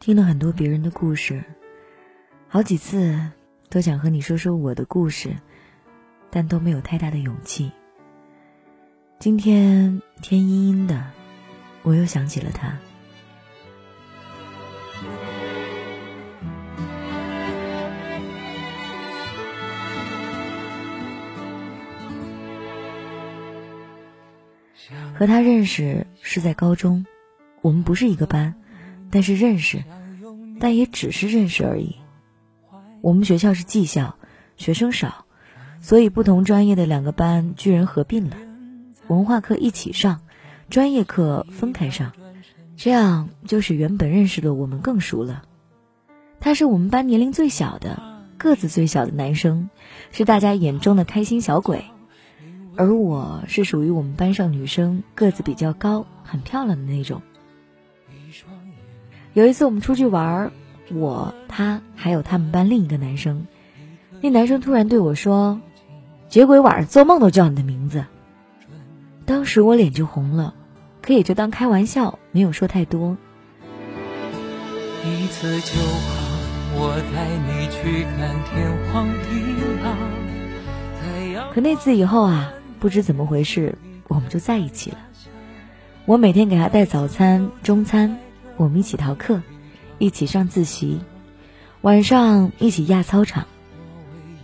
听了很多别人的故事，好几次都想和你说说我的故事，但都没有太大的勇气。今天天阴阴的，我又想起了他。和他认识是在高中，我们不是一个班，但是认识，但也只是认识而已。我们学校是技校，学生少，所以不同专业的两个班居然合并了，文化课一起上，专业课分开上，这样就使原本认识的我们更熟了。他是我们班年龄最小的，个子最小的男生，是大家眼中的开心小鬼。而我是属于我们班上女生个子比较高、很漂亮的那种。有一次我们出去玩，我、他还有他们班另一个男生，那男生突然对我说：“结鬼晚上做梦都叫你的名字。”当时我脸就红了，可也就当开玩笑，没有说太多。一次就好，我带你去看天荒地老。可那次以后啊。不知怎么回事，我们就在一起了。我每天给他带早餐、中餐，我们一起逃课，一起上自习，晚上一起压操场。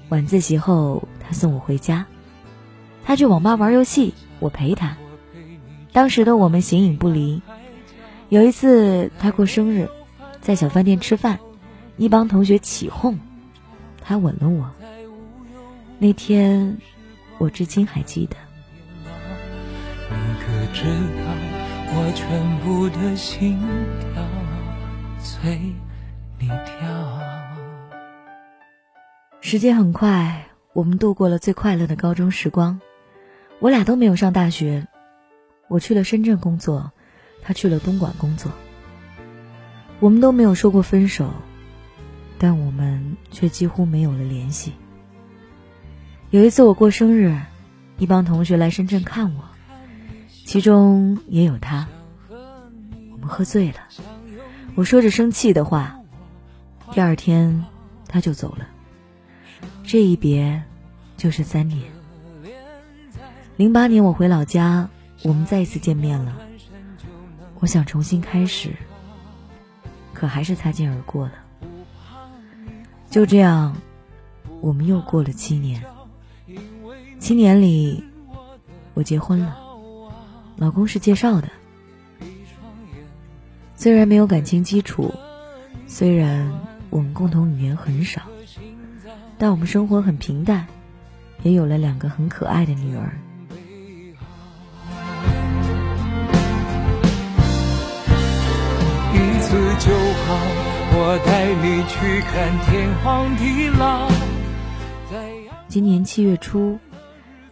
晚自习后，他送我回家，他去网吧玩游戏，我陪他。当时的我们形影不离。有一次他过生日，在小饭店吃饭，一帮同学起哄，他吻了我。那天。我至今还记得。你可知道我全部的心跳随你跳？时间很快，我们度过了最快乐的高中时光。我俩都没有上大学，我去了深圳工作，他去了东莞工作。我们都没有说过分手，但我们却几乎没有了联系。有一次我过生日，一帮同学来深圳看我，其中也有他。我们喝醉了，我说着生气的话。第二天他就走了，这一别就是三年。零八年我回老家，我们再一次见面了。我想重新开始，可还是擦肩而过了。就这样，我们又过了七年。七年里，我结婚了，老公是介绍的。虽然没有感情基础，虽然我们共同语言很少，但我们生活很平淡，也有了两个很可爱的女儿。一次就好，我带你去看天荒地老。今年七月初。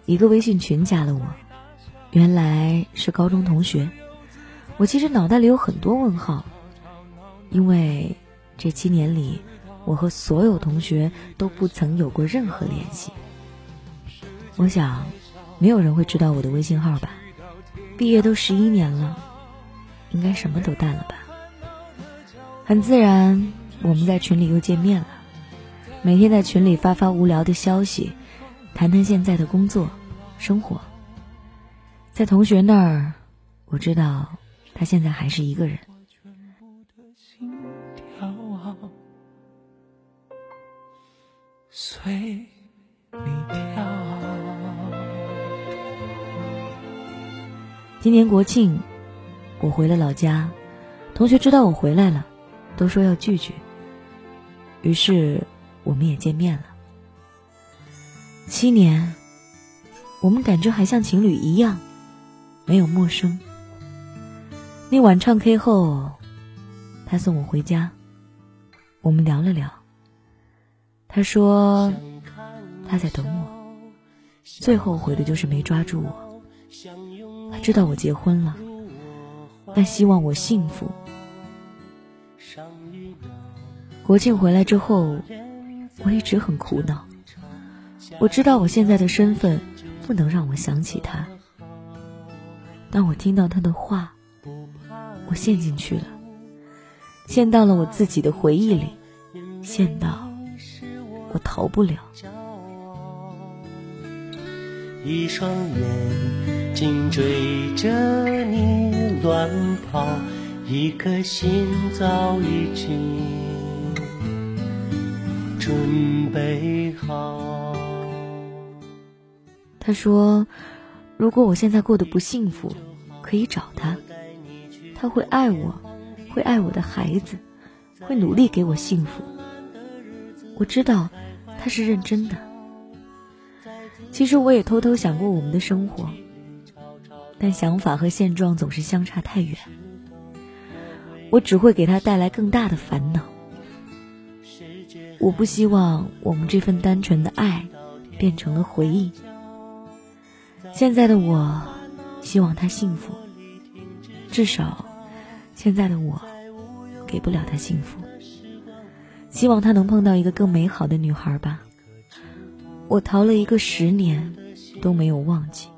一个微信群加了我，原来是高中同学。我其实脑袋里有很多问号，因为这七年里，我和所有同学都不曾有过任何联系。我想，没有人会知道我的微信号吧？毕业都十一年了，应该什么都淡了吧？很自然，我们在群里又见面了，每天在群里发发无聊的消息。谈谈现在的工作、生活。在同学那儿，我知道他现在还是一个人。随你跳。今年国庆，我回了老家，同学知道我回来了，都说要聚聚。于是，我们也见面了。七年，我们感觉还像情侣一样，没有陌生。那晚唱 K 后，他送我回家，我们聊了聊。他说他在等我，最后悔的就是没抓住我。他知道我结婚了，但希望我幸福。国庆回来之后，我一直很苦恼。我知道我现在的身份不能让我想起他。当我听到他的话，我陷进去了。陷到了我自己的回忆里，陷到我逃不了。一双眼睛追着你乱跑，一颗心早已经准备好。他说：“如果我现在过得不幸福，可以找他，他会爱我，会爱我的孩子，会努力给我幸福。我知道他是认真的。”其实我也偷偷想过我们的生活，但想法和现状总是相差太远。我只会给他带来更大的烦恼。我不希望我们这份单纯的爱变成了回忆。现在的我，希望他幸福。至少，现在的我，给不了他幸福。希望他能碰到一个更美好的女孩吧。我逃了一个十年，都没有忘记。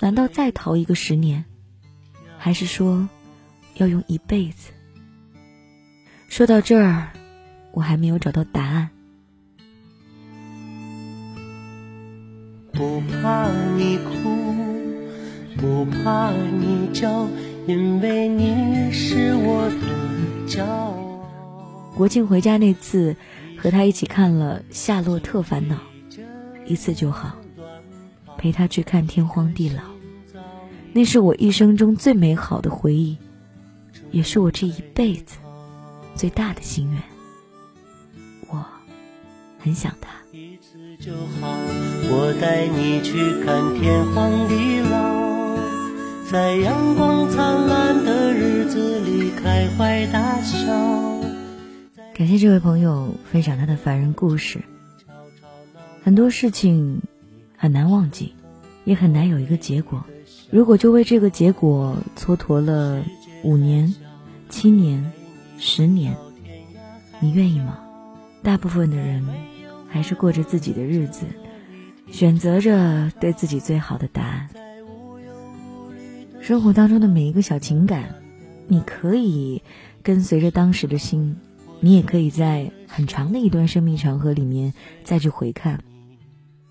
难道再逃一个十年？还是说，要用一辈子？说到这儿，我还没有找到答案。不怕你哭，不怕你叫，因为你是我的骄傲。国庆回家那次，和他一起看了《夏洛特烦恼》。一次就好，陪他去看天荒地老，那是我一生中最美好的回忆，也是我这一辈子最大的心愿。我很想他。一次就好，我带你去看天荒地老，在阳光灿烂的日子里开怀大笑。感谢这位朋友分享他的凡人故事。很多事情很难忘记，也很难有一个结果。如果就为这个结果蹉跎了五年、七年、十年，你愿意吗？大部分的人还是过着自己的日子，选择着对自己最好的答案。生活当中的每一个小情感，你可以跟随着当时的心，你也可以在很长的一段生命长河里面再去回看。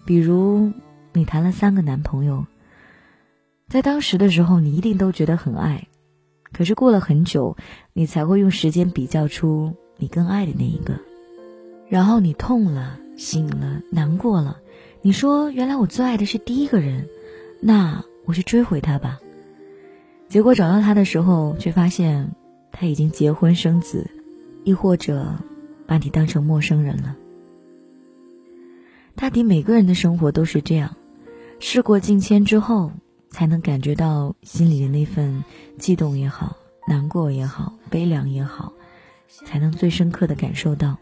比如，你谈了三个男朋友，在当时的时候，你一定都觉得很爱，可是过了很久，你才会用时间比较出你更爱的那一个，然后你痛了、醒了、难过了，你说原来我最爱的是第一个人，那我去追回他吧。结果找到他的时候，却发现他已经结婚生子，亦或者把你当成陌生人了。大抵每个人的生活都是这样，事过境迁之后，才能感觉到心里的那份悸动也好，难过也好，悲凉也好，才能最深刻的感受到。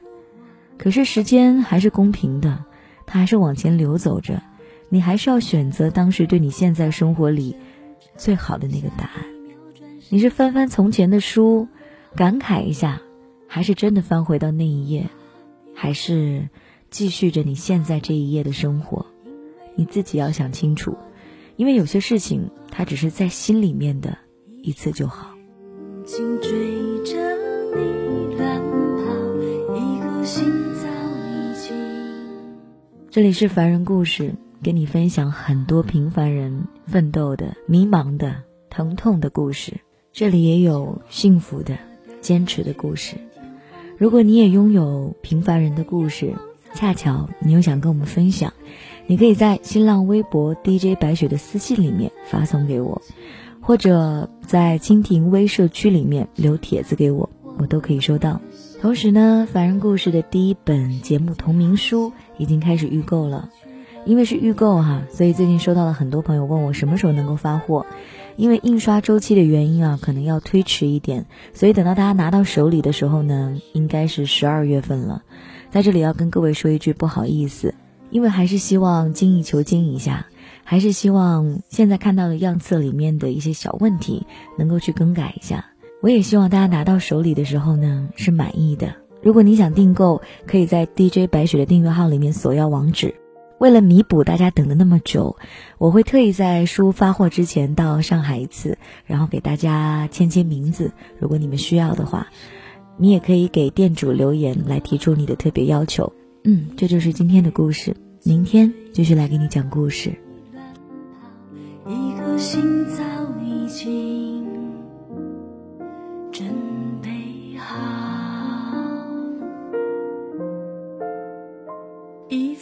可是时间还是公平的，它还是往前流走着，你还是要选择当时对你现在生活里最好的那个答案。你是翻翻从前的书，感慨一下，还是真的翻回到那一页，还是？继续着你现在这一页的生活，你自己要想清楚，因为有些事情它只是在心里面的一次就好。这里是凡人故事，跟你分享很多平凡人奋斗的、迷茫的、疼痛的故事。这里也有幸福的、坚持的故事。如果你也拥有平凡人的故事，恰巧你又想跟我们分享，你可以在新浪微博 DJ 白雪的私信里面发送给我，或者在蜻蜓微社区里面留帖子给我，我都可以收到。同时呢，凡人故事的第一本节目同名书已经开始预购了，因为是预购哈，所以最近收到了很多朋友问我什么时候能够发货，因为印刷周期的原因啊，可能要推迟一点，所以等到大家拿到手里的时候呢，应该是十二月份了。在这里要跟各位说一句不好意思，因为还是希望精益求精一下，还是希望现在看到的样册里面的一些小问题能够去更改一下。我也希望大家拿到手里的时候呢是满意的。如果你想订购，可以在 DJ 白雪的订阅号里面索要网址。为了弥补大家等的那么久，我会特意在书发货之前到上海一次，然后给大家签签名字。如果你们需要的话。你也可以给店主留言来提出你的特别要求。嗯，这就是今天的故事，明天继续来给你讲故事。一颗心早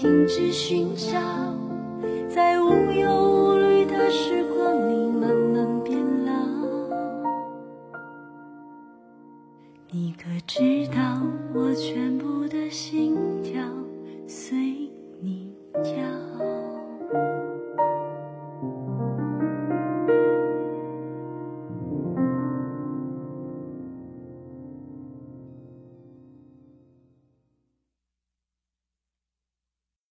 停止寻找在无忧无虑的时光里慢慢变老。你可知道我全部的心跳随你跳。